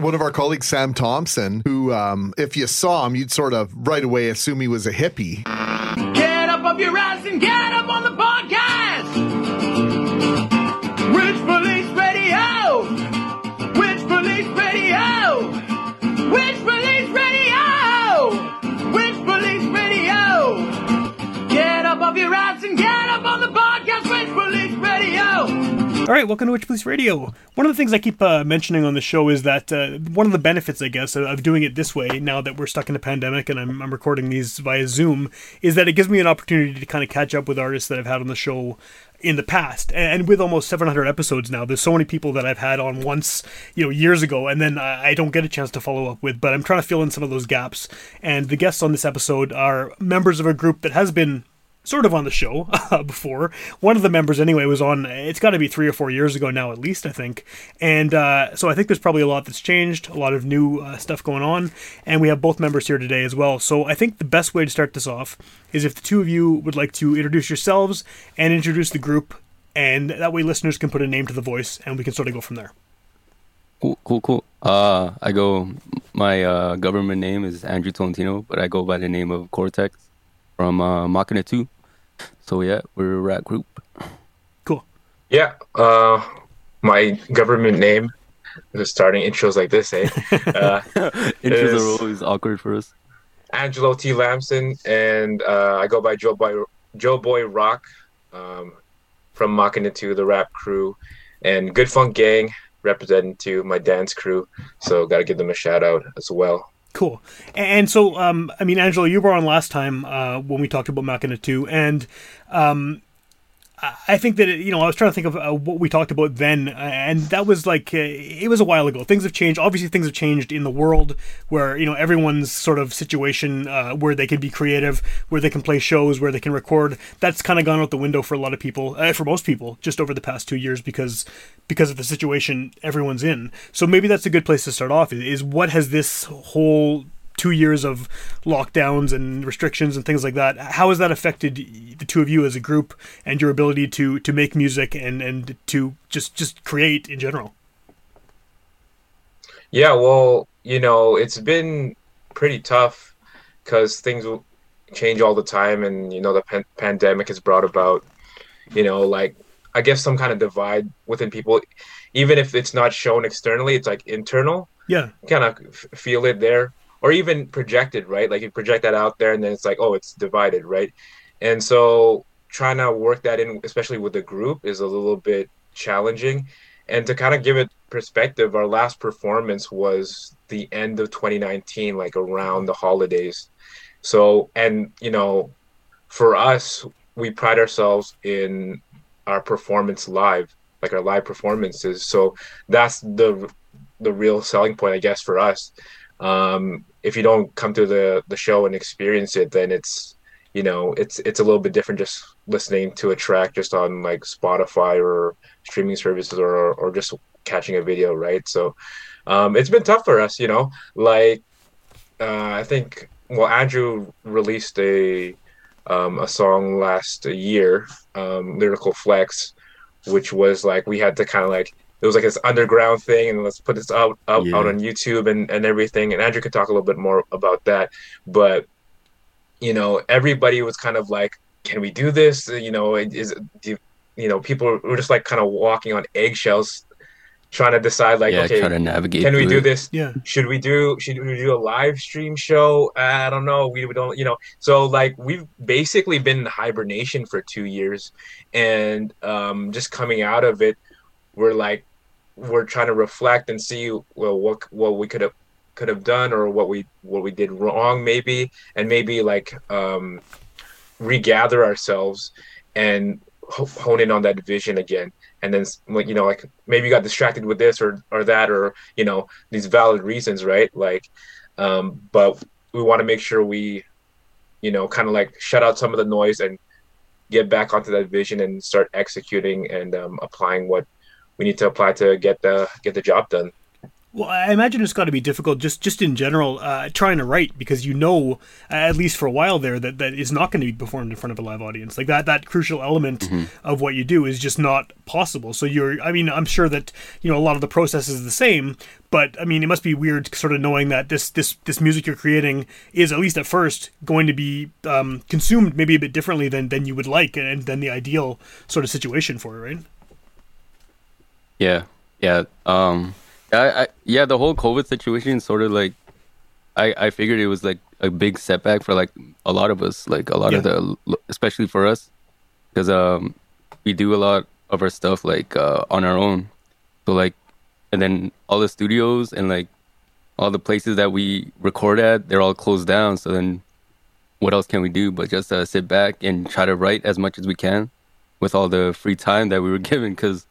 One of our colleagues, Sam Thompson, who, um, if you saw him, you'd sort of right away assume he was a hippie. Get up off your ass and get up on the All right, welcome to Witch Police Radio. One of the things I keep uh, mentioning on the show is that uh, one of the benefits, I guess, of, of doing it this way, now that we're stuck in a pandemic and I'm, I'm recording these via Zoom, is that it gives me an opportunity to kind of catch up with artists that I've had on the show in the past and with almost 700 episodes now there's so many people that i've had on once you know years ago and then i don't get a chance to follow up with but i'm trying to fill in some of those gaps and the guests on this episode are members of a group that has been sort of on the show uh, before. One of the members, anyway, was on. It's got to be three or four years ago now, at least I think. And uh, so I think there's probably a lot that's changed, a lot of new uh, stuff going on, and we have both members here today as well. So I think the best way to start this off is if the two of you would like to introduce yourselves and introduce the group, and that way listeners can put a name to the voice, and we can sort of go from there. Cool, cool, cool. Uh, I go. My uh, government name is Andrew Tolentino, but I go by the name of Cortex from uh, Machina 2. So yeah, we're a rap group. Cool. Yeah. Uh, my government name. Just starting intros like this, eh? Uh, Intros is- are always awkward for us. Angelo T. Lamson, and uh, I go by Joe Boy Joe Boy Rock um, from Machina 2, the rap crew, and Good Funk Gang representing to my dance crew. So got to give them a shout out as well. Cool. And so, um, I mean, Angelo, you were on last time uh, when we talked about Machina 2, and um, I- think that, it, you know, I was trying to think of uh, what we talked about then, uh, and that was like, uh, it was a while ago. Things have changed. Obviously, things have changed in the world where, you know, everyone's sort of situation uh, where they can be creative, where they can play shows, where they can record, that's kind of gone out the window for a lot of people, uh, for most people, just over the past two years because because of the situation everyone's in. So maybe that's a good place to start off. Is what has this whole two years of lockdowns and restrictions and things like that? How has that affected the two of you as a group and your ability to to make music and and to just just create in general? Yeah, well, you know, it's been pretty tough because things will change all the time, and you know, the pan- pandemic has brought about, you know, like I guess some kind of divide within people, even if it's not shown externally, it's like internal. Yeah, kind of f- feel it there or even projected right? Like you project that out there and then it's like oh it's divided right? And so trying to work that in especially with the group is a little bit challenging. And to kind of give it perspective our last performance was the end of 2019 like around the holidays. So and you know for us we pride ourselves in our performance live like our live performances. So that's the the real selling point, I guess, for us. Um, if you don't come to the the show and experience it, then it's you know it's it's a little bit different just listening to a track just on like Spotify or streaming services or or just catching a video, right? So um, it's been tough for us, you know. Like uh, I think well, Andrew released a um, a song last year, um, Lyrical Flex, which was like we had to kind of like it was like this underground thing and let's put this out out, Yeah. out on youtube and, and everything and andrew could talk a little bit more about that but you know everybody was kind of like can we do this you know is do, you know people were just like kind of walking on eggshells trying to decide like yeah, okay try to navigate. can we do it. this yeah, should we do should we do a live stream show i don't know we, we don't you know so like we've basically been in hibernation for two years and um just coming out of it we're like we're trying to reflect and see well what what we could have could have done or what we what we did wrong maybe and maybe like um regather ourselves and hone in on that vision again. And then you know like maybe you got distracted with this or or that or you know these valid reasons right? Like um but we want to make sure we you know kind of like shut out some of the noise and get back onto that vision and start executing and um, applying what we need to apply to get the get the job done Well, I imagine it's got to be difficult just just in general uh, trying to write because you know at least for a while there that that is not going to be performed in front of a live audience. Like that that crucial element of what you do is just not possible. So you're I mean I'm sure that you know a lot of the process is the same, but I mean it must be weird sort of knowing that this this this music you're creating is at least at first going to be um, consumed maybe a bit differently than than you would like and than the ideal sort of situation for it, right? Yeah, yeah. Um, I, I, yeah. The whole COVID situation sort of like, I, I figured it was like a big setback for like a lot of us, like a lot of the, especially for us, because um, we do a lot of our stuff like uh, on our own. So like, and then all the studios and like all the places that we record at, they're all closed down. So then, what else can we do but just uh, sit back and try to write as much as we can with all the free time that we were given? Because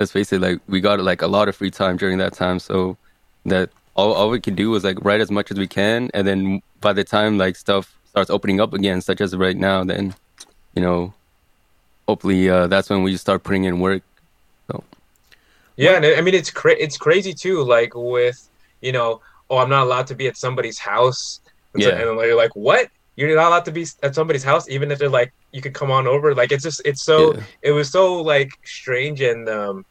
let's face it, like we got like a lot of free time during that time. So that all, all we can do is like write as much as we can, and then by the time like stuff starts opening up again, such as right now, then you know, hopefully uh, that's when we start putting in work. So Yeah, and I mean it's cra- it's crazy too. Like with you know, oh, I'm not allowed to be at somebody's house. And, So, and you're like, what? You're not allowed to be at somebody's house, even if they're like, you could come on over. Like it's just, it's so, Yeah. it was so like strange and um,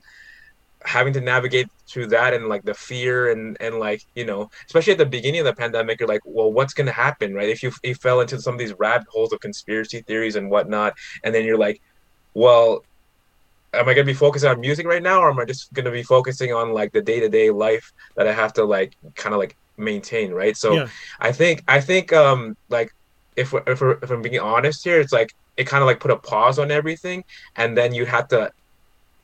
having to navigate through that and like the fear and and like you know, especially at the beginning of the pandemic, you're like, well, what's gonna happen, right? If you you fell into some of these rabbit holes of conspiracy theories and whatnot, and then you're like, well, am I gonna be focusing on music right now, or am I just gonna be focusing on like the day to day life that I have to like kind of like maintain, right? So Yeah. I think I think um like if we're, if, we're, if I'm being honest here, it's like it kind of like put a pause on everything, and then you have to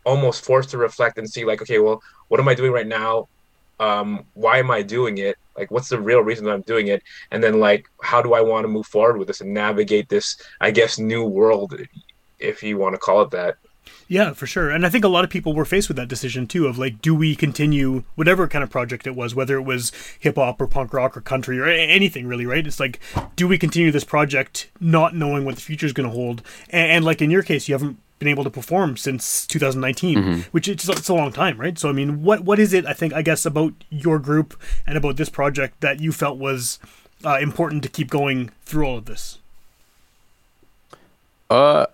almost forced to reflect and see like, okay, well, what am I doing right now? Um, why am I doing it? Like, what's the real reason that I'm doing it? And then like, how do I want to move forward with this and navigate this, I guess, new world, if you want to call it that. Yeah, for sure. And I think a lot of people were faced with that decision too of like, do we continue whatever kind of project it was, whether it was hip hop or punk rock or country or anything really, right? It's like, do we continue this project not knowing what the future is going to hold? And, and like in your case, you haven't been able to perform since 2019, which is it's a long time, right? So I mean, what what is it? I think I guess about your group and about this project that you felt was uh, important to keep going through all of this. Uh,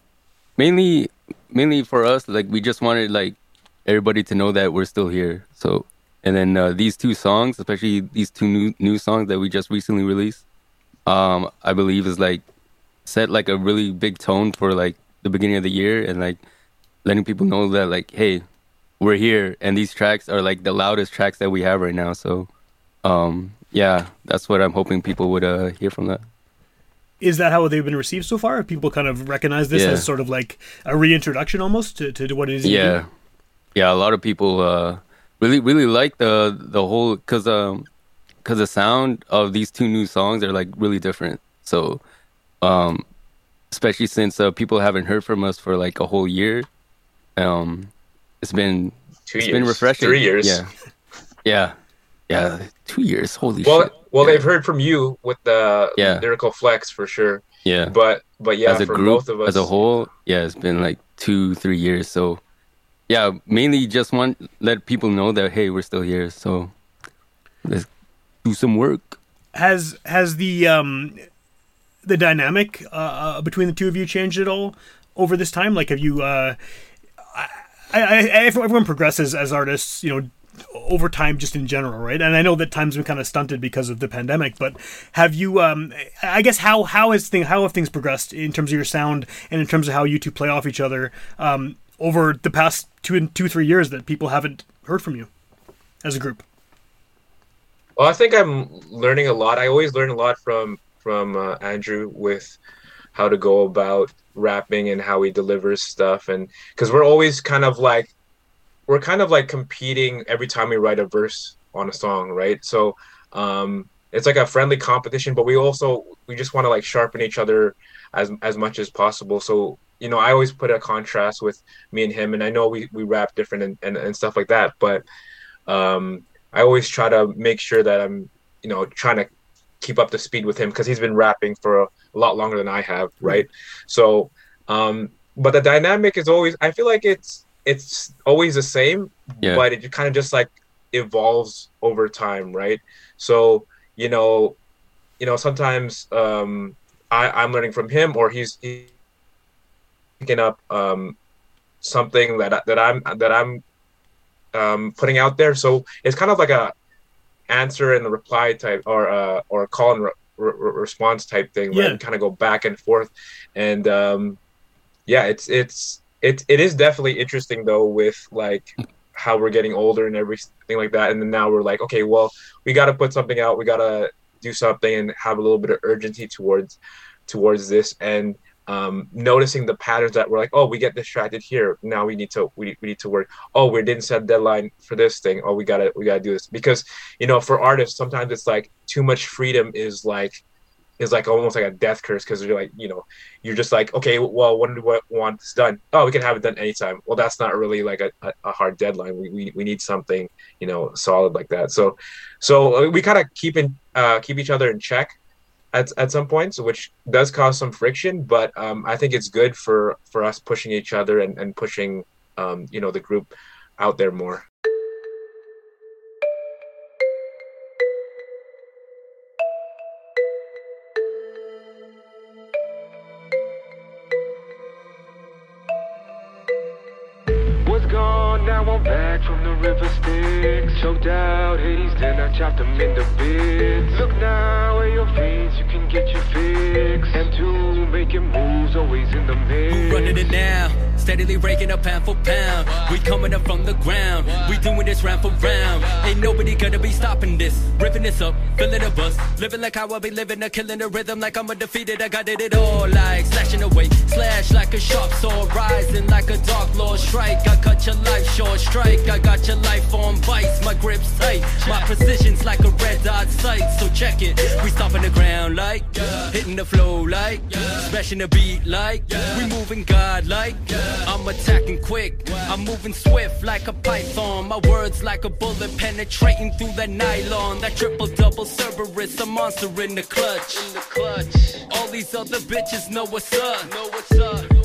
mainly, mainly for us, like we just wanted like everybody to know that we're still here. So, and then uh, these two songs, especially these two new new songs that we just recently released, um, I believe is like set like a really big tone for like the beginning of the year and like letting people know that like, hey, we're here, and these tracks are like the loudest tracks that we have right now. So, um, yeah, that's what I'm hoping people would uh hear from that. Is that how they've been received so far? People kind of recognize this Yeah. as sort of like a reintroduction almost to, to, to what it is? yeah yeah a lot of people uh really really like the the whole because um because the sound of these two new songs are like really different so um especially since uh, people haven't heard from us for like a whole year. Um it's been Two it's years, been refreshing. Three years. yeah. Yeah. Yeah. Two years. Holy Well, shit. well, Yeah. they've heard from you with the Yeah. lyrical flex for sure, yeah. But but yeah, as a for group both of us, as a whole yeah it's been like two three years. So yeah mainly just want let people know that hey we're still here. So let's do some work. Has has the um the dynamic uh, uh, between the two of you changed at all over this time? Like, have you? Uh, I, I, I, everyone progresses as artists, you know, over time, just in general, right? And I know that time's been kind of stunted because of the pandemic, but have you? Um, I guess how how has thing how have things progressed in terms of your sound and in terms of how you two play off each other um, over the past two two three years that people haven't heard from you as a group? Well, I think I'm learning a lot. I always learn a lot from from uh, Andrew with how to go about rapping and how he delivers stuff, and because we're always kind of like we're kind of like competing every time we write a verse on a song, right? So um, it's like a friendly competition, but we also we just want to like sharpen each other as as much as possible. So you know, I always put a contrast with me and him, and I know we we rap different and and, and stuff like that, but um, I always try to make sure that I'm you know trying to keep up to speed with him because he's been rapping for a, a, lot longer than I have, right? So, um, but the dynamic is always I feel like it's it's always the same, Yeah. but it kind of just like evolves over time, right? So you know, you know sometimes um, I I'm learning from him or he's he picking up um, something that I- that I'm that I'm um, putting out there. So it's kind of like a answer and a reply type or uh, or a call and re- re- response type thing where Yeah. we kind of go back and forth. And um, yeah it's it's it, it is definitely interesting though with like how we're getting older and everything like that. And then now we're like okay well we got to put something out. We got to do something and have a little bit of urgency towards towards this. And um, noticing the patterns that we're like oh we get distracted here. Now we need to we, we need to work. Oh we didn't set a deadline for this thing. Oh we gotta we gotta do this. Because you know for artists sometimes it's like too much freedom is like is like almost like a death curse because you're like you know you're just like okay well when do we want this done? Oh we can have it done anytime. Well that's not really like a, a, a hard deadline. We, we we need something you know solid like that. So so uh, we kind of keep in uh keep each other in check at, at some points which does cause some friction but um i think it's good for for us pushing each other and, and pushing um you know the group out there more now I'm back from the river. Choked out Hades, then I chopped them into bits. In the. Running it now? Steadily raking up pound for pound. We coming up from the ground. We doing this round for round. Ain't nobody gonna be stopping this. Ripping this up, filling the bus. Living like how I be living, a killing the rhythm like I'm undefeated. I got it, it all like slashing away. Slash like a sharp sword, rising like a dark lord strike. I cut your life short, strike. I got your life on vice. My grip's tight. My precision's like a red dot sight. So check it. We stomping the ground like, hitting the flow like, smashing the beat like, we moving God like. I'm attacking quick. I'm moving swift like a python. My words like a bullet penetrating through that nylon. That triple double Cerberus, a monster in the clutch. In the clutch. All these other bitches know what's up. Know what's up.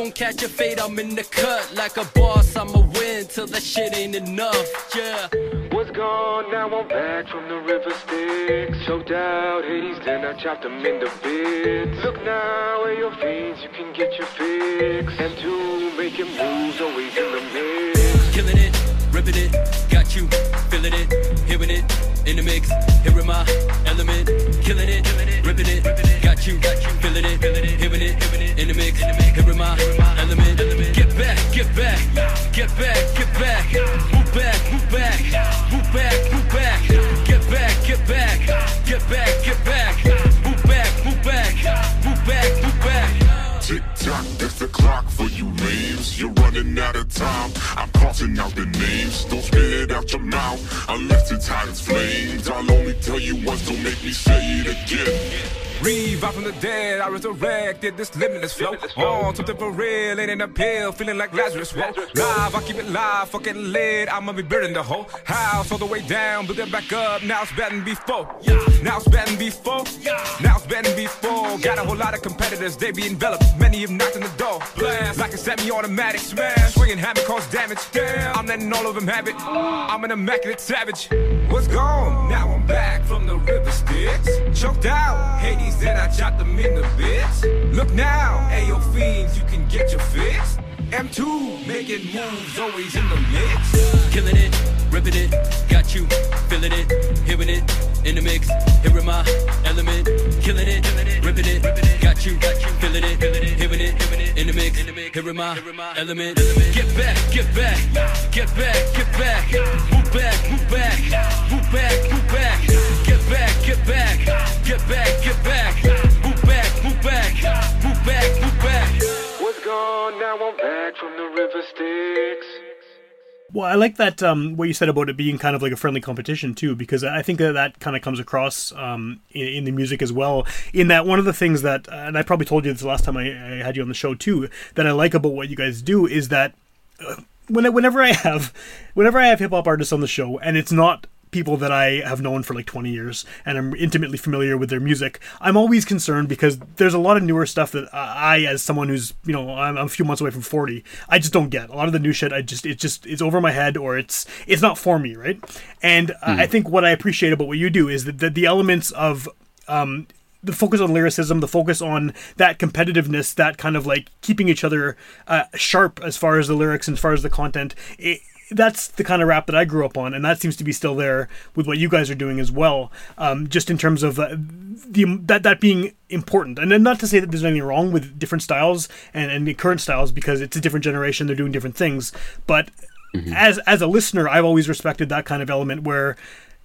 You gon' catch a fade, I'm in the cut. Like a boss, I'ma win till that shit ain't enough. Yeah. Was gone, now I'm back from the river Styx. Choked out Hades, then I chopped them into bits. Look now at your veins, you can get your fix. M2 making moves, always in the mix. Killing it, ripping it, got you, feeling it, hearing it, in the mix, hearing my element, killing it, ripping it, got you, feeling it, hearing it, in the mix, hearing my element, get back, get back, get back, get back, move back, move back, move back, move back, get back, get back, get back, get back, move back, move back, move back, move back. Tick tock, that's the clock for you lames. You're running out of time. I'm crossing out the names. Don't spit it out your mouth unless it's hot as flames. I'll only tell you once, don't make me say it again. Revive from the dead, I resurrected this limitless flow. On something for real, ain't in a pill, feeling like Lazarus. Whoa, live, I keep it live, fucking lit. I'ma be building the whole house all the way down, build it back up. Now it's better than before. Now it's better than before. Now it's better than before. Got a whole lot of competitors, they be enveloped. Many have knocked on the door. Blast like a semi-automatic smash. Swinging hammer cause damage. Damn, I'm letting all of them have it. I'm an immaculate savage. What's gone? Now I'm back from the river Styx. Choked out, Hades, then I chopped them into bits. Look now, Ayo fiends, you can get your fix. M2 making moves, always in the mix. Killing it, ripping it, got you, feeling it, hearing it, in the mix, Here hearing my element, killing it, ripping it, got you, feeling it, hearing it, in the mix, hearing my element. Get back, get back, get back, get back, move back, move back, move back, move back, back, get back, get back, get back, move back, move back, move back, move back. Was gone, now I'm back from the river Styx. Well, I like that um, what you said about it being kind of like a friendly competition too, because I think that that kind of comes across um, in, in, the music as well. In that one of the things that, and I probably told you this last time I, I had you on the show too, that I like about what you guys do is that. Uh, whenever I have, whenever I have hip hop artists on the show, and it's not people that I have known for like 20 years and I'm intimately familiar with their music, I'm always concerned because there's a lot of newer stuff that I, as someone who's, you know, I'm, I'm, a few months away from 40, I just don't get. A lot of the new shit, I just, it just, it's over my head or it's, it's not for me, right? And mm. I think what I appreciate about what you do is that the, the elements of, um, the focus on lyricism, the focus on that competitiveness, that kind of like keeping each other uh, sharp as far as the lyrics and as far as the content. It, that's the kind of rap that I grew up on, and that seems to be still there with what you guys are doing as well. Um, just in terms of uh, the that that being important, and then not to say that there's anything wrong with different styles and and the current styles because it's a different generation, they're doing different things. But mm-hmm. as as a listener, I've always respected that kind of element where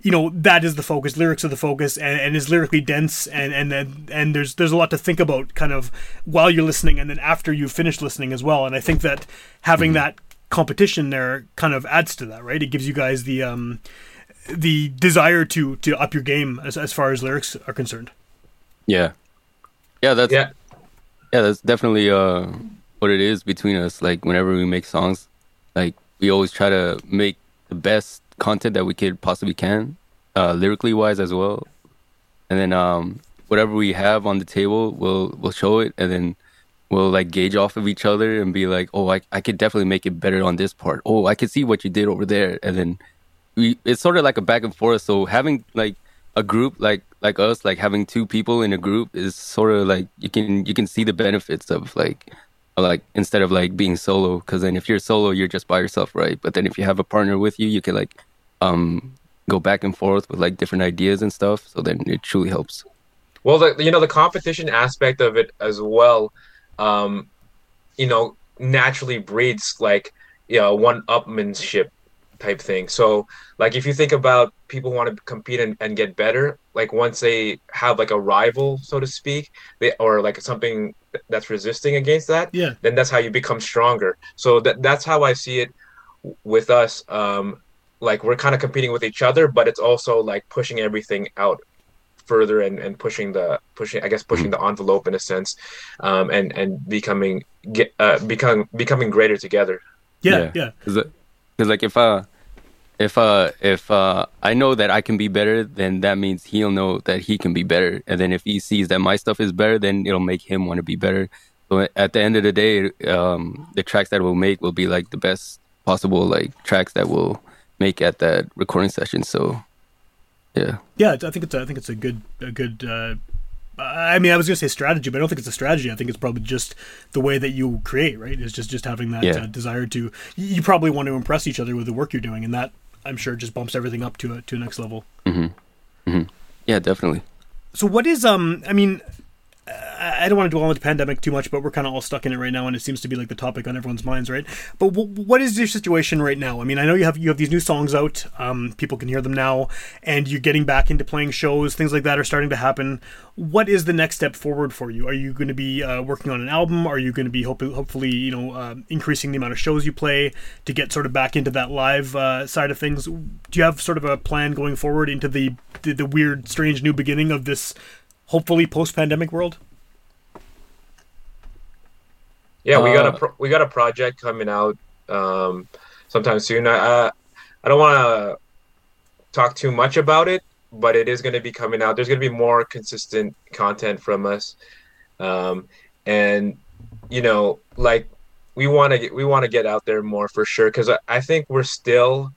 you know that is the focus lyrics are the focus and, and is lyrically dense and and then and there's there's a lot to think about kind of while you're listening and then after you've finished listening as well and i think that having mm-hmm. that competition there kind of adds to that, right? It gives you guys the um, the desire to to up your game as as far as lyrics are concerned. Yeah, yeah, that's yeah, yeah, that's definitely uh what it is between us. Like whenever we make songs, like we always try to make the best content that we could possibly can, uh, lyrically wise as well. And then um, whatever we have on the table, we'll we'll show it, and then will like gauge off of each other and be like, oh, I, I could definitely make it better on this part. Oh, I could see what you did over there. And then we, it's sort of like a back and forth. So having like a group like like us, like having two people in a group is sort of like you can you can see the benefits of like like instead of like being solo. Because then if you're solo, you're just by yourself, right? But then if you have a partner with you, you can like um go back and forth with like different ideas and stuff. So then it truly helps. Well, the, you know the competition aspect of it as well um, you know, naturally breeds like you know one upmanship type thing. So like if you think about people want to compete and, and get better, like once they have like a rival, so to speak, they or like something that's resisting against that, yeah, then that's how you become stronger. So that that's how I see it with us. Um, like we're kind of competing with each other, but it's also like pushing everything out further and, and pushing the pushing I guess pushing the envelope in a sense, um, and and becoming get uh, becoming becoming greater together. Yeah, yeah. Because yeah. like if uh if uh if uh I know that I can be better, then that means he'll know that he can be better, and then if he sees that my stuff is better, then it'll make him want to be better. So at the end of the day, um, the tracks that we'll make will be like the best possible like tracks that we'll make at that recording session. So yeah. Yeah, I think it's a, I think it's a good a good. Uh, I mean, I was gonna say strategy, but I don't think it's a strategy. I think it's probably just the way that you create. Right? Is just just having that yeah. uh, desire to. You probably want to impress each other with the work you're doing, and that I'm sure just bumps everything up to a to a next level. Mm-hmm. Mm-hmm. Yeah, definitely. So what is um? I mean, I don't want to dwell on the pandemic too much, but we're kind of all stuck in it right now, and it seems to be like the topic on everyone's minds, right? But w- what is your situation right now? I mean, I know you have you have these new songs out, um, people can hear them now, and you're getting back into playing shows, things like that are starting to happen. What is the next step forward for you? Are you going to be uh, working on an album? Are you going to be hope- hopefully, you know, uh, increasing the amount of shows you play to get sort of back into that live uh, side of things? Do you have sort of a plan going forward into the, the, the weird, strange new beginning of this hopefully post-pandemic world? Yeah, we got a uh, pro- we got a project coming out um, sometime soon. I I don't want to talk too much about it, but it is going to be coming out. There's going to be more consistent content from us, um, and you know, like we want to we want to get out there more for sure because I, I think we're still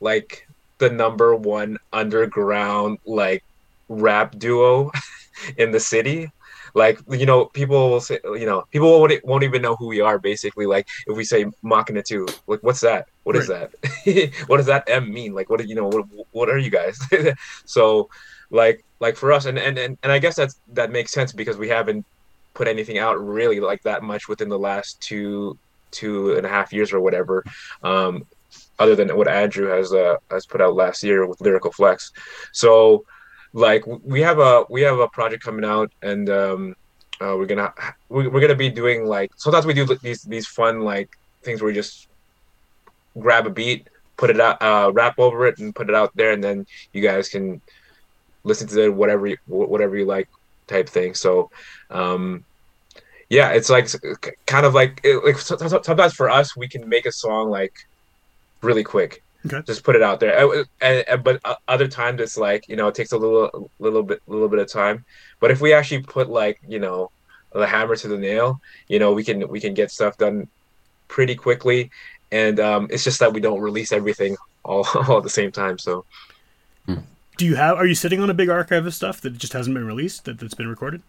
like the number one underground like rap duo in the city. Like you know people will say you know people won't, won't even know who we are basically. Like if we say machina 2 like what's that? What right. is that? What does that m mean? Like what you know what, what are you guys? So like like for us and, and and and i guess that's that makes sense because we haven't put anything out really like that much within the last two two and a half years or whatever. Um other than what andrew has uh has put out last year with lyrical flex. So like we have a we have a project coming out and um uh, we're gonna we're, we're gonna be doing like sometimes we do these these fun like things where we just grab a beat, put it out, uh, rap over it, and put it out there, and then you guys can listen to it whatever you, whatever you like type thing. So, um, yeah, it's like kind of like it, like so- so- sometimes for us we can make a song like really quick. Okay. Just put it out there, and, and, but uh, other times it's like you know it takes a little little bit little bit of time. But if we actually put like you know the hammer to the nail, you know we can we can get stuff done pretty quickly, and um, it's just that we don't release everything all, all at the same time. So Do you have? Are you sitting on a big archive of stuff that just hasn't been released that, that's been recorded?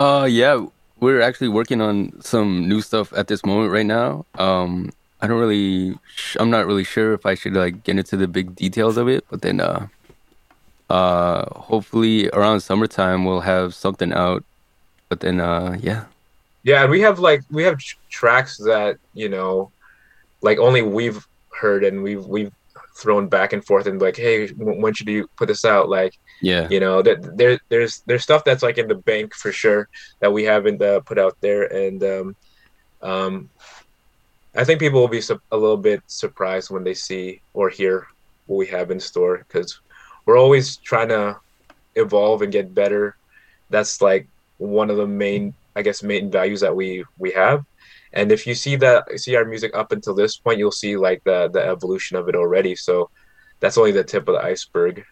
Uh, yeah, we're actually working on some new stuff at this moment right now. Um, I don't really, sh- I'm not really sure if I should like get into the big details of it, but then, uh, uh, hopefully around summertime we'll have something out. But then, uh, yeah, Yeah, and we have like we have tr- tracks that you know, like only we've heard and we've we've thrown back and forth and like, hey, w- when should you put this out? Like, yeah, you know, that there there's there's stuff that's like in the bank for sure that we haven't uh, put out there, and um, um, I think people will be a little bit surprised when they see or hear what we have in store because we're always trying to evolve and get better. That's like one of the main, I guess, main values that we we have. And if you see that, see our music up until this point, you'll see like the the evolution of it already. So that's only the tip of the iceberg.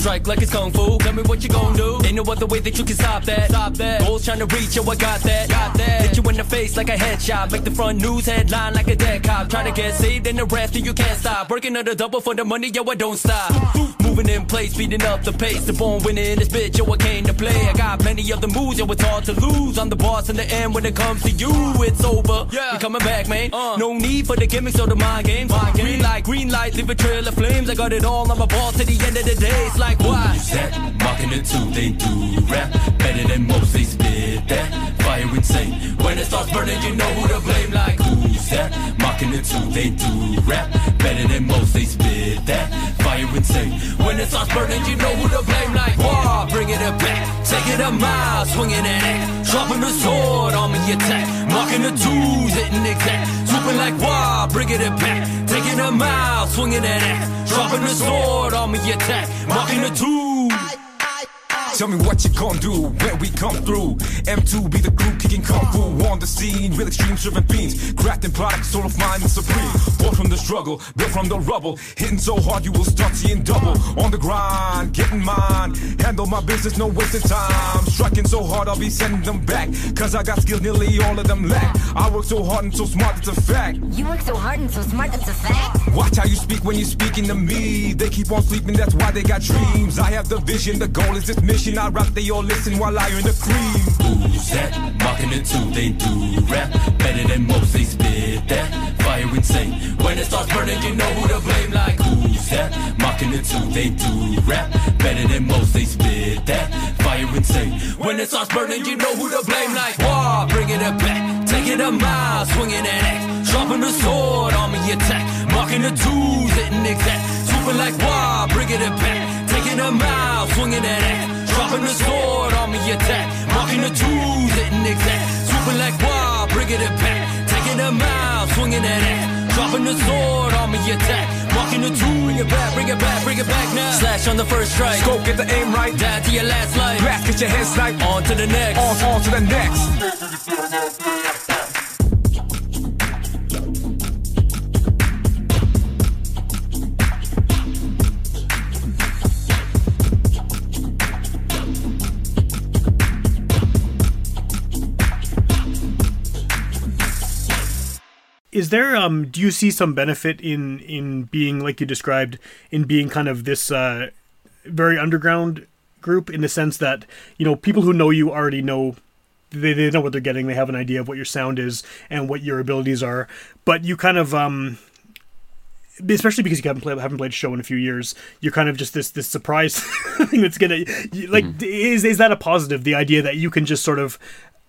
Strike like it's kung fu. Tell me what you gon' do. Ain't no other way that you can stop that. Stop that. Goals trying to reach, yo, I got that. Got that. Hit you in the face like a headshot. Make the front news headline like a dead cop. Try to get saved in the rest, and you can't stop. Working on the double for the money, yo, I don't stop. In place, speeding up the pace. The born winning in this bitch, yo, I came to play. I got plenty of the moves, yo, it's hard to lose. I'm the boss in the end when it comes to you. It's over. Yeah. We coming back, man. Uh. No need for the gimmicks or the mind games. Green light, green light, leave a trail of flames. I got it all, I'm a boss to the end of the day. It's like, why? that? Machina 2, they do rap better than most, they spit that. Fire insane. When it starts burning, you know who to blame. Like, who's that? Machina 2, they do rap better than most, they spit that. Fire insane. When it starts burning, you know who to blame. Like, war, bringing it back. Taking a mile, swinging that axe. Dropping the sword, on me attack. mocking the twos, hitting the exact. Swooping like war, bringing it back. Taking a mile, swinging that axe. Dropping the sword, on me attack. mocking the twos. Tell me what you gon' do when we come through. M2 be the crew kicking kung fu on the scene. Real extreme serving beans. Crafting products, soul of mine is supreme. Born from the struggle, built from the rubble. Hitting so hard you will start seeing double. On the grind, getting mine. Handle my business, no wasting time. Striking so hard I'll be sending them back. Cause I got skills nearly all of them lack. I work so hard and so smart, it's a fact. You work so hard and so smart, that's a fact. Watch how you speak when you're speaking to me. They keep on sleeping, that's why they got dreams. I have the vision, the goal is this mission. I rap, they all listen while I earn the cream. Who's that? Machina 2, they do rap better than most, they spit that. Fire insane. When it starts burning, you know who to blame. Like, Who's that? Machina 2, they do rap better than most, they spit that. Fire insane. When it starts burning, you know who to blame. Like war, bringing it back, taking a mile, swinging that axe, dropping the sword, me attack, marking the twos, hitting exact, swooping like war, bringing it back, taking a mile, swinging that axe, dropping the sword, on me attack, marking the twos, hitting exact, swooping like war, bringing it back, taking a mile, swinging that axe, dropping the sword, on me attack, marking the two, bring it back, bring it back, bring it back now. Slash on the first strike, Go get the aim right. down to your last life, Back, get your head sniped. on to the next. On, on to the next. Is there um do you see some benefit in in being like you described in being kind of this uh very underground group in the sense that you know people who know you already know they, they know what they're getting they have an idea of what your sound is and what your abilities are but you kind of um especially because you haven't played haven't played a show in a few years you're kind of just this this surprise thing that's gonna like is is that a positive the idea that you can just sort of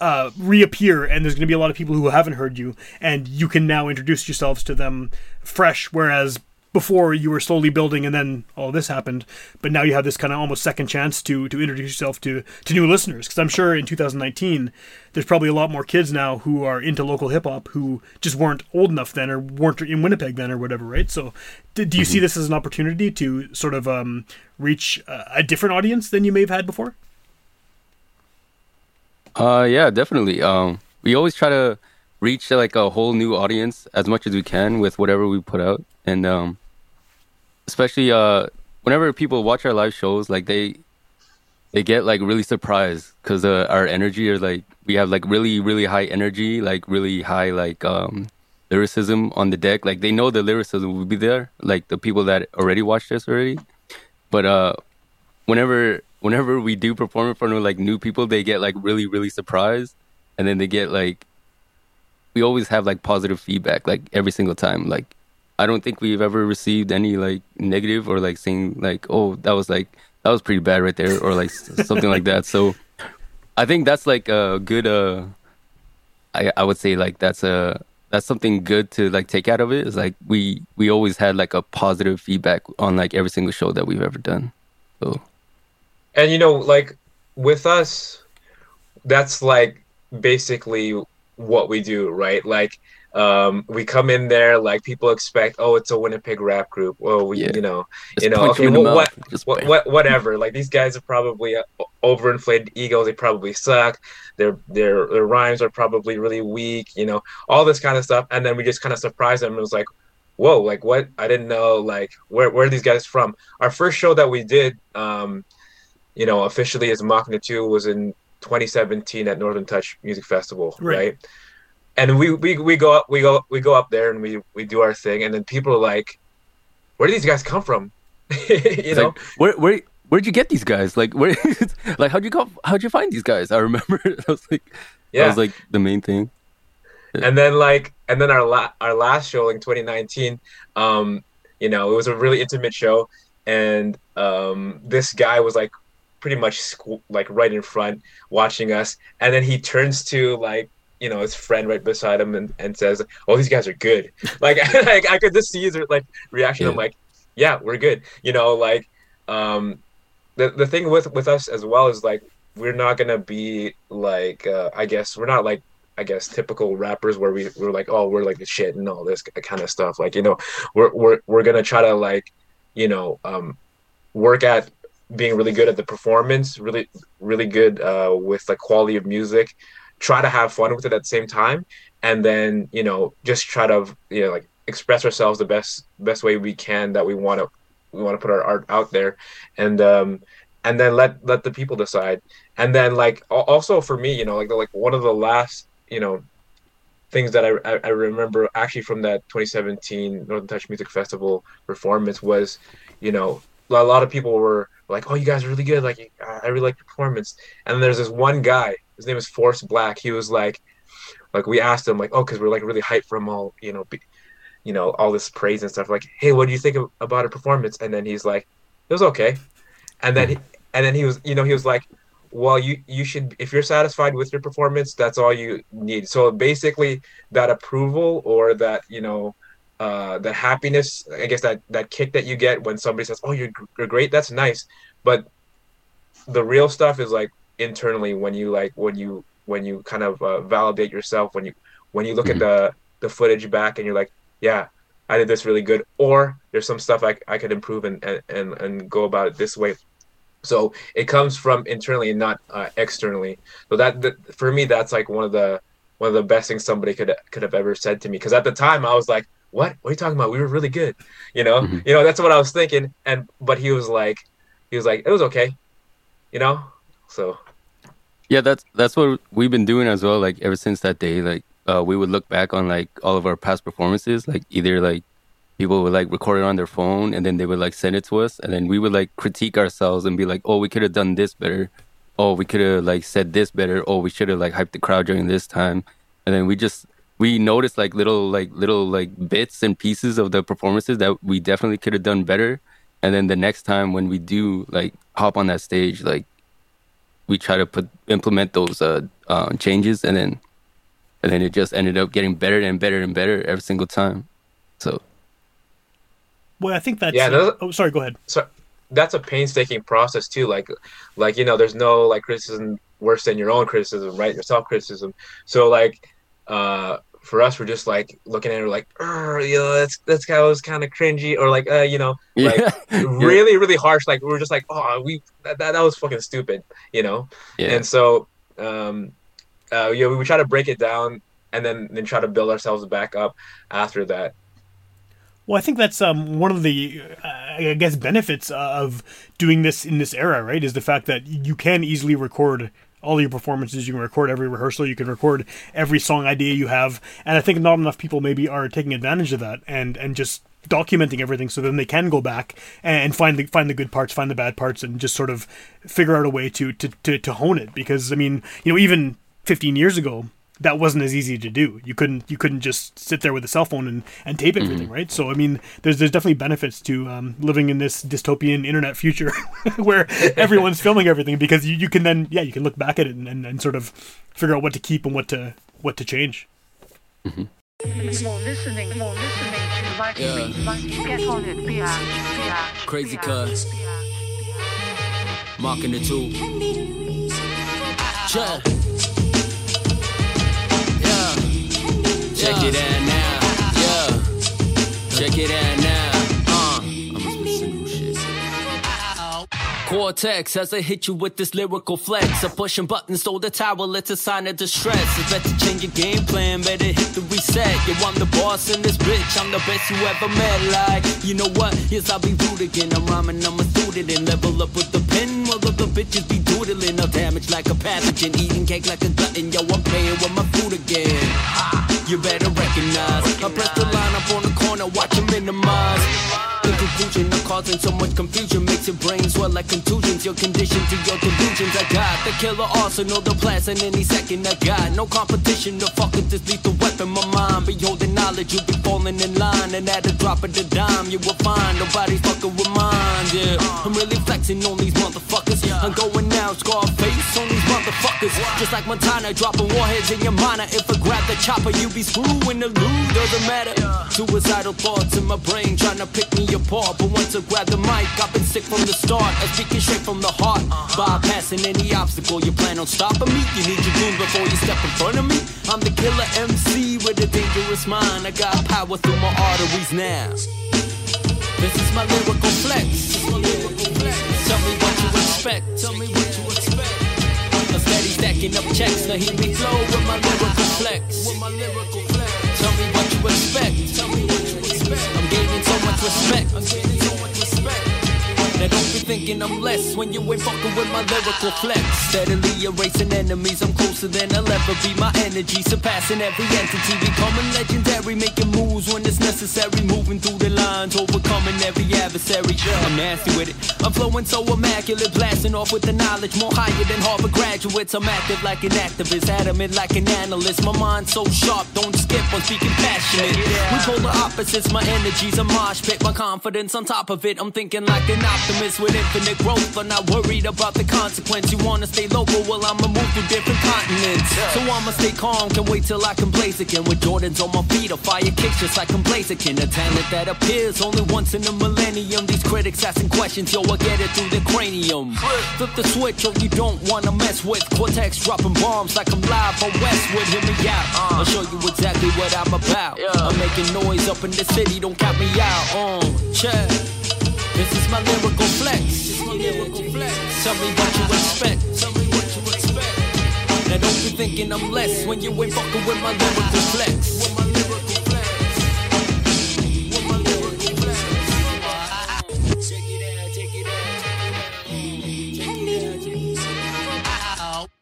uh, reappear and there's going to be a lot of people who haven't heard you and you can now introduce yourselves to them fresh whereas before you were slowly building and then all this happened but now you have this kind of almost second chance to to introduce yourself to to new listeners. Because i'm sure in 2019 there's probably a lot more kids now who are into local hip hop who just weren't old enough then or weren't in winnipeg then or whatever right? So do, do you see this as an opportunity to sort of um, reach a, a different audience than you may have had before Uh, yeah, definitely. Um, we always try to reach like a whole new audience as much as we can with whatever we put out, and um, especially uh, whenever people watch our live shows, like they they get like really surprised because uh, our energy is like we have like really really high energy, like really high like um lyricism on the deck. Like they know the lyricism will be there, like the people that already watched us already, but uh whenever whenever we do perform in front of like new people, they get like really really surprised, and then they get like we always have like positive feedback like every single time. Like I don't think we've ever received any like negative or like saying like oh that was like that was pretty bad right there or like something like that. So I think that's like a good uh I I would say like that's a that's something good to like take out of it is like we we always had like a positive feedback on like every single show that we've ever done. So and you know like with us that's like basically what we do right? Like um we come in there like people expect oh it's a winnipeg rap group. Well we Yeah. you know Just you know okay you in the well, what, what what whatever. Like these guys are probably uh, overinflated egos they probably suck. Their their their rhymes are probably really weak you know all this kind of stuff. And then we just kind of surprise them. It was like whoa like what? I didn't know like where where are these guys from? Our first show that we did um you know, officially as Machina 2 was in 2017 at Northern Touch Music Festival, Right. right? And we, we we go up we go we go up there and we we do our thing and then people are like, Where do these guys come from? you It's know? like, where where where'd you get these guys? Like where like how'd you go how'd you find these guys? I remember that was like that Yeah. was like the main thing. and then like and then our la- our last show in 2019 um you know it was a really intimate show and um this guy was like pretty much squ- like right in front watching us. And then he turns to like you know his friend right beside him and, and says oh these guys are good. Like, like i could just see his like reaction. I'm like yeah we're good. You know like um the, the thing with with us as well is like we're not gonna be like uh, i guess we're not like I guess typical rappers where we we're like, oh, we're like the shit and all this kind of stuff. Like, you know, we're we're we're gonna try to like, you know, um, work at being really good at the performance, really really good uh, with the quality of music. Try to have fun with it at the same time, and then you know, just try to you know like express ourselves the best best way we can that we want to we want to put our art out there, and um, and then let let the people decide and then like also for me you know like the, like one of the last you know things that I, I remember actually from that 2017 Northern Touch Music Festival performance was you know a lot of people were like oh you guys are really good. Like I I really like your performance. And there's this one guy his name is Force Black. He was like like we asked him like oh because we're like really hyped from all you know be, you know all this praise and stuff. Like hey what do you think of, about a performance? And then he's like it was okay. And then he, and then he was you know he was like well you you should if you're satisfied with your performance that's all you need. So basically that approval or that you know uh that happiness i guess that that kick that you get when somebody says oh you're, you're great that's nice. But the real stuff is like internally when you like when you when you kind of uh, validate yourself when you when you look at the the footage back and you're like yeah i did this really good or there's some stuff i, I could improve and, and and and go about it this way. So it comes from internally and not uh, externally. So that, that for me that's like one of the one of the best things somebody could could have ever said to me. Because at the time i was like what what are you talking about we were really good you know Mhm. you know that's what i was thinking and but he was like he was like it was okay you know so Yeah, that's that's what we've been doing as well. Like ever since that day, like uh, we would look back on like all of our past performances, like either like people would like record it on their phone and then they would like send it to us, and then we would like critique ourselves and be like, oh, we could have done this better. Oh, we could have like said this better. Oh, we should have like hyped the crowd during this time, and then we just we noticed like little like little like bits and pieces of the performances that we definitely could have done better. And then the next time when we do like hop on that stage, like we try to put implement those uh, uh changes, and then and then it just ended up getting better and better and better every single time. So Well, I think that's. Yeah, uh, oh, sorry. Go ahead. so that's a painstaking process too like like you know there's no like criticism worse than your own criticism right your self criticism so like uh for us we're just like looking at it like you know that's that's kind of kind of cringy or like uh you know like yeah, really really harsh like we're just like oh we that, that, that was fucking stupid you know? Yeah, and so um uh yeah we would try to break it down and then then try to build ourselves back up after that. Well, I think that's um, one of the, uh, I guess, benefits of doing this in this era, right? Is the fact that you can easily record all your performances. You can record every rehearsal. You can record every song idea you have. And I think not enough people maybe are taking advantage of that and and just documenting everything so then they can go back and find the find the good parts, find the bad parts, and just sort of figure out a way to to to, to hone it. Because I mean, you know, even 15 years ago. That wasn't as easy to do. You couldn't you couldn't just sit there with a cell phone and, and tape everything, right? So I mean, there's there's definitely benefits to um, living in this dystopian internet future where everyone's filming everything because you, you can then yeah you can look back at it and, and, and sort of figure out what to keep and what to what to change. More listening, more listening Yeah. life get on it, be a, be a, Crazy cuz. Machina 2. Check. Check it out now. Yeah. Check it out now. Cortex as I hit you with this lyrical flex. I'm pushing buttons so the towel it's a sign of distress. It's better change your game plan, better hit the reset. Yo, I'm the boss in this bitch, I'm the best you ever met. Like, you know what? Yes, I'll be rude again. I'm rhyming, I'm a student and level up with the pen. While the bitches be doodling, I'll damage like a pathogen. Eating cake like a glutton, yo, I'm playing with my food again. Ha, you better recognize. I press the line up on the corner, watch you minimize. In conclusion, I'm causing so much confusion. Makes your brain swell like contusions. Your condition to your delusions. I got the killer arsenal, the blast in any second. I got no competition The fuck with this lethal weapon. My mind beholding knowledge, you'll be falling in line. And at the drop of the dime, you will find nobody's fucking with mine. Yeah, I'm really flexing on these motherfuckers. I'm going now, Scarface on these motherfuckers. Just like Montana, dropping warheads in your minor. If I grab the chopper, you be screwing the loot. Doesn't matter. Suicidal thoughts in my brain trying to pick me apart. But once I grab the mic, I've been sick from the start. I'm speaking straight from the heart. Bypassing any obstacle you plan on stopping me. You need your goons before you step in front of me. I'm the killer MC with a dangerous mind. I got power through my arteries now. This is my lyrical flex. Tell me what you expect. Tell me what you expect. Steady stacking up checks. Now hear me flow with my lyrical flex. With my lyrical flex. Tell me what you expect. I'm gaining so much respect. Now don't be thinking I'm less when you ain't fucking with my lyrical flex. Steadily erasing enemies, I'm closer than I'll ever be. My energy surpassing every entity, becoming legendary, making moves when it's necessary, moving through the lines, overcoming every adversary. I'm nasty with it, I'm flowing so immaculate, blasting off with the knowledge more higher than Harvard graduates. I'm active like an activist, adamant like an analyst. My mind so sharp, don't skip on speaking passionate. We polar opposites, my energy's a mosh pit, my confidence on top of it. I'm thinking like an optimist with infinite growth. I'm not worried about the consequence. You wanna stay local? Well, I'ma move through different continents. So I'ma stay calm, can wait till I can blaze again. With Jordans on my feet, a fire kicks just like I'm Blaziken. A talent that appears only once in a millennium. These critics asking questions, yo, I get it through the cranium. Flip the switch, yo, you don't wanna mess with. Cortex dropping bombs like I'm live on Westwood. Hear me out, I'll show you exactly what I'm about. I'm making noise up in the city, don't count me out. Uh, check. This is my lyrical flex. Tell me what you expect. Tell me what you expect. Now don't be thinking I'm less when you ain't fucking with my lyrical flex.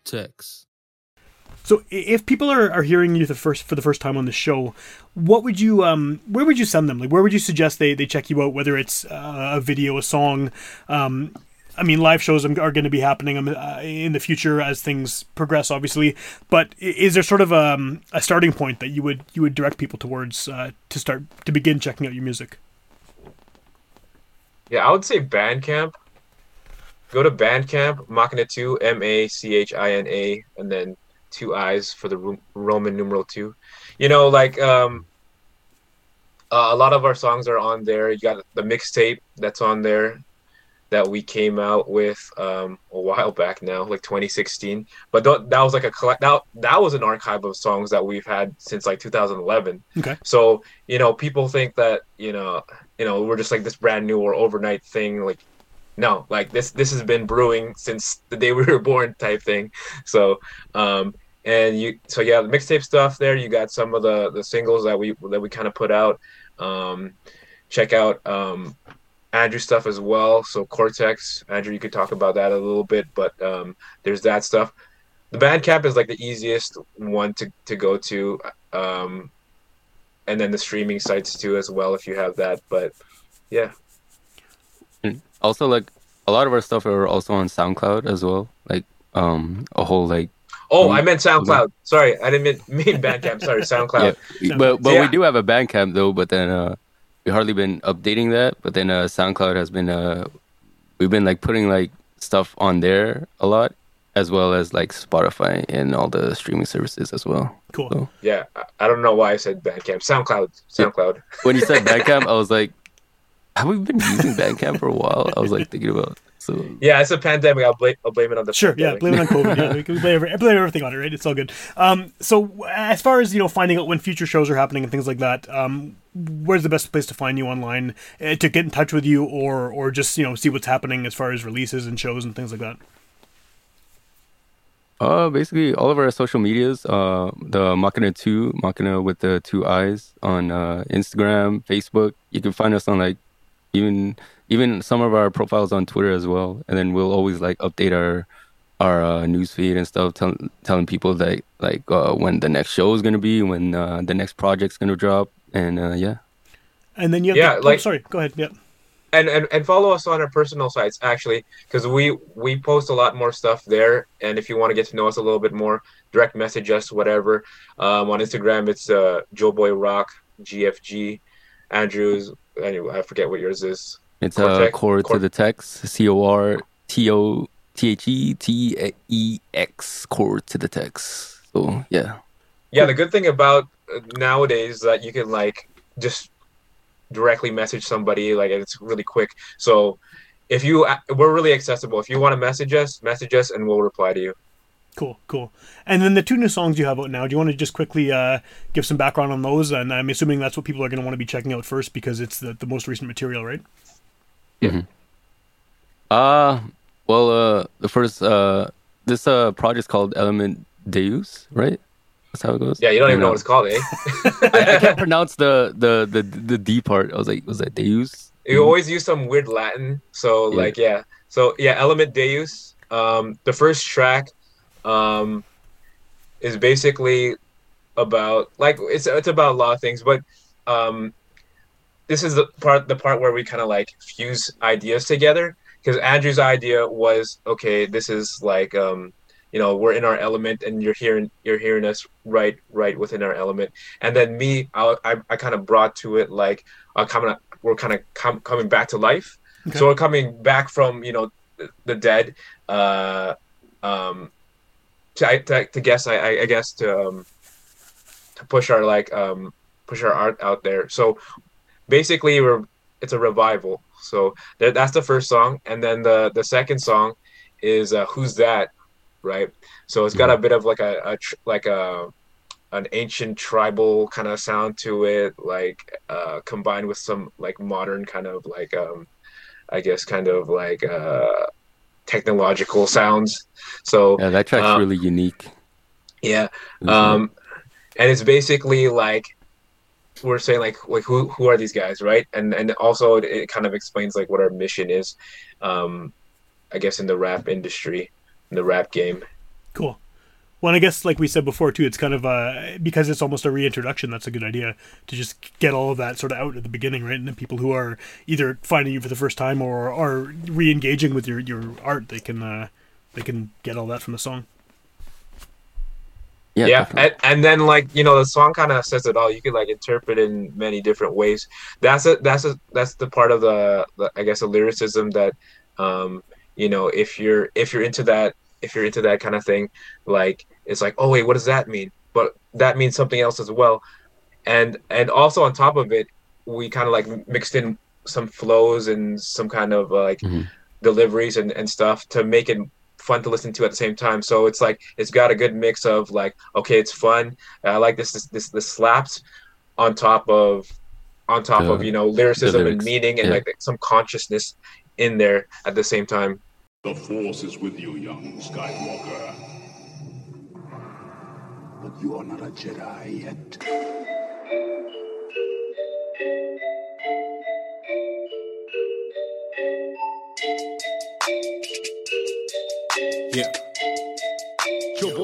Text. So if people are, are hearing you the first for the first time on the show, what would you um where would you send them? Like where would you suggest they, they check you out? Whether it's uh, a video, a song, um, I mean live shows are going to be happening um, uh, in the future as things progress, obviously. But is there sort of um, a starting point that you would you would direct people towards uh, to start to begin checking out your music? Yeah, I would say Bandcamp. Go to Bandcamp, Machina 2, M A C H I N A, and then two eyes for the Roman numeral 2. You know, like um, uh, a lot of our songs are on there. You got the mixtape that's on there that we came out with um, a while back now, like 2016. But th- that was like a collect. That, that was an archive of songs that we've had since like 2011. Okay. So you know, people think that you know, you know, we're just like this brand new or overnight thing. Like, no, like this this has been brewing since the day we were born, type thing. So, um, and you, so yeah, the mixtape stuff there. You got some of the the singles that we that we kind of put out. Um, check out um, Andrew stuff as well. So Cortex, Andrew, you could talk about that a little bit, but um, there's that stuff. The Bandcamp is like the easiest one to, to go to, um, and then the streaming sites too as well if you have that. But yeah, And also, like a lot of our stuff are also on SoundCloud as well. Like um a whole like oh, Um, I meant SoundCloud. Sorry, I didn't mean, mean Bandcamp. Sorry, SoundCloud. yeah, but but Yeah. we do have a Bandcamp though. But then uh we hardly been updating that. But then uh SoundCloud has been uh we've been like putting like stuff on there a lot, as well as like Spotify and all the streaming services as well. Cool. So Yeah, I, I don't know why I said Bandcamp. SoundCloud. SoundCloud. when you said Bandcamp, I was like, have we been using Bandcamp for a while? I was like thinking about so Yeah, it's a pandemic. I'll blame I'll blame it on the Sure, yeah, blame it on COVID. Yeah, we can blame, every, blame everything on it, right? It's all good. Um, so as far as you know, finding out when future shows are happening and things like that, um, where's the best place to find you online uh, to get in touch with you, or or just you know see what's happening as far as releases and shows and things like that? Uh, basically all of our social medias, uh, the Machina 2, Machina with the two eyes on uh, Instagram, Facebook. You can find us on like even even some of our profiles on Twitter as well. And then we'll always like update our our uh, news feed and stuff, tell, telling people that like uh, when the next show is gonna be, when uh, the next project's gonna drop, and uh, yeah. And then you have Yeah, the, oh, like- sorry, go ahead. Yeah, and, and and follow us on our personal sites actually because we we post a lot more stuff there and if you want to get to know us a little bit more direct message us whatever um, on instagram it's uh joe boy rock gfg andrews anyway i forget what yours is It's uh, Cortex- core to the text, C O R T O T H E T E X, core to the text. So yeah. yeah the good thing about uh, nowadays is that you can like just directly message somebody like it's really quick so if you uh, we're really accessible if you want to message us message us and we'll reply to you cool, cool. And then the two new songs you have out now. Do you want to just quickly uh, give some background on those? And I'm assuming that's what people are going to want to be checking out first because it's the, the most recent material, right? Uh well uh the first uh this uh project's called Element Deus, right? That's how it goes. yeah you don't even And, know what it's called eh I, I can't pronounce the, the the the D part. I was like, was that Deus? you always use some weird Latin. So Yeah. like yeah. So yeah, Element Deus. Um, the first track um, is basically about like it's it's about a lot of things, but um, this is the part the part where we kind of like fuse ideas together because Andrew's idea was okay. This is like um, you know we're in our element and you're hearing you're hearing us right right within our element and then me I I, I kind of brought to it like uh, coming we're kind of com- coming back to life Okay. so we're coming back from you know the, dead uh um to to, to guess I, I I guess to um to push our like um push our art out there so basically we're it's a revival. So that's the first song and then the the second song is uh, who's that right? So it's got a bit of like a, a tr- like a an ancient tribal kind of sound to it like uh combined with some like modern kind of like um i guess kind of like uh technological sounds. So Yeah, that track's uh, really unique. yeah um and it's basically like we're saying like like who who are these guys right and and also it, kind of explains like what our mission is um i guess in the rap industry in the rap game Cool. Well, I guess like we said before too, it's kind of uh because it's almost a reintroduction. That's a good idea to just get all of that sort of out at the beginning, right? And then people who are either finding you for the first time or are re-engaging with your your art, they can uh they can get all that from the song. Yeah, yeah and, and then like you know the song kind of says it all. You could like interpret in many different ways. That's a that's a that's the part of the, the i guess the lyricism that um you know if you're if you're into that if you're into that kind of thing like it's like oh wait what does that mean? But that means something else as well. And and also on top of it we kind of like mixed in some flows and some kind of uh, like Mhm. deliveries and, and stuff to make it fun to listen to at the same time so it's like it's got a good mix of like okay it's fun i like this this this, this slaps on top of on top The- of you know lyricism and meaning and yeah. like some consciousness in there at the same time The Force is with you, young Skywalker. But you are not a Jedi yet.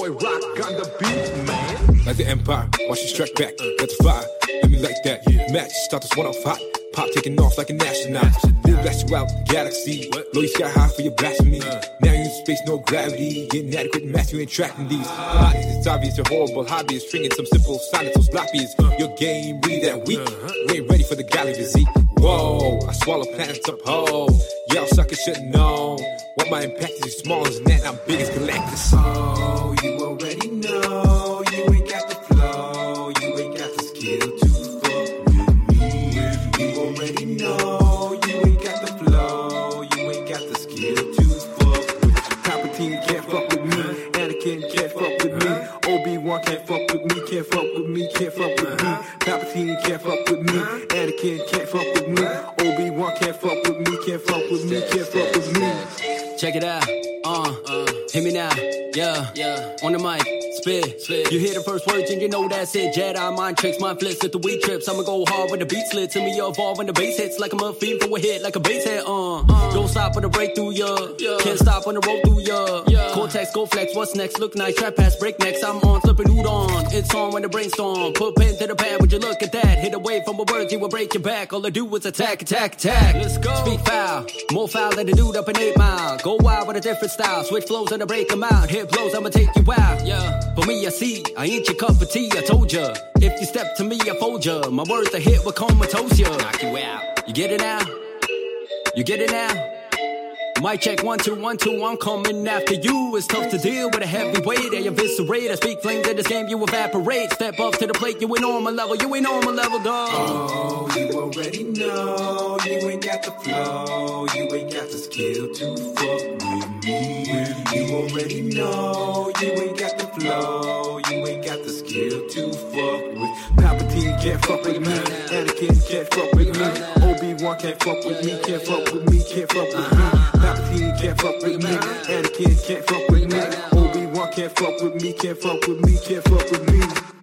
Boy Rock on the beat, man. Like the Empire, watch you strike back. Got the fire, let me like that. Yeah. Match, start this one off hot. Pop taking off like an astronaut. We'll blast you out, galaxy. Blow you sky high for your blasphemy. Uh. Now you in space, no gravity. Getting adequate mass, you ain't tracking these. Bodies, it's obvious, your horrible hobby is stringing some simple sonnets, those floppies. Uh. Your game really that weak. Uh-huh. We ain't ready for the galley physique. Whoa, I swallow planets up whole. Y'all suckers should know. What my impact is small as that, I'm big as Galactus. Oh, you already know. You ain't got the flow. You ain't got the skill to fuck with me. You already know. You ain't got the flow. You ain't got the skill to fuck with me. Palpatine can't fuck with me. Anakin can't fuck with me. Obi-Wan can't fuck with me. Can't fuck with me. Can't fuck with me. Palpatine can't fuck with me. Anakin can't fuck with me. Obi-Wan can't fuck with me. Can't fuck with me. Can't fuck with me. Check it out. Uh, uh, hit me now. Yeah, yeah. On the mic, spit, spit. You hear the first words and you know that's it. Jedi mind tricks, mind flips at the weak trips. I'ma go hard when the beat slits. And me evolve when the bass hits like I'm a fiend for a hit, like a bass hit. Uh, don't stop when the breakthrough, yeah. yeah. Can't stop when the road through, yeah. yeah. Cortex, go flex. What's next? Look nice, trap pass, break next. I'm on, flipping hoot on. It's on when the brainstorm. Put pen to the pad. Would you look at that? Hit away from the words, you will break your back. All I do is attack, attack, attack. Let's go. Speak foul, more foul than the dude up in eight mile. Go wild with a different style. Switch flows and I break 'em out. Hit blows, I'ma take you out. Yeah. For me, I see, I ain't your cup of tea. I told ya. If you step to me, I fold ya. My words a hit with comatose ya. Knock you out. You get it now? You get it now? Mic check one two one two. I'm coming after you. It's tough to deal with a heavyweight. I eviscerate. I speak flames in this game. You evaporate. Step up to the plate. You ain't on my level. You ain't on my level, dog. Oh, you already know you ain't got the flow, you ain't got the skill to fuck with me. You already know you ain't got the flow, you ain't got the skill to fuck with. Palpatine can't fuck with me, Anakin can't fuck with me, Obi Wan can't fuck with me, can't fuck with me, can't fuck with me. Palpatine can't fuck with me, Anakin can't fuck with me, Obi Wan can't fuck with me, can't fuck with me, can't fuck with me.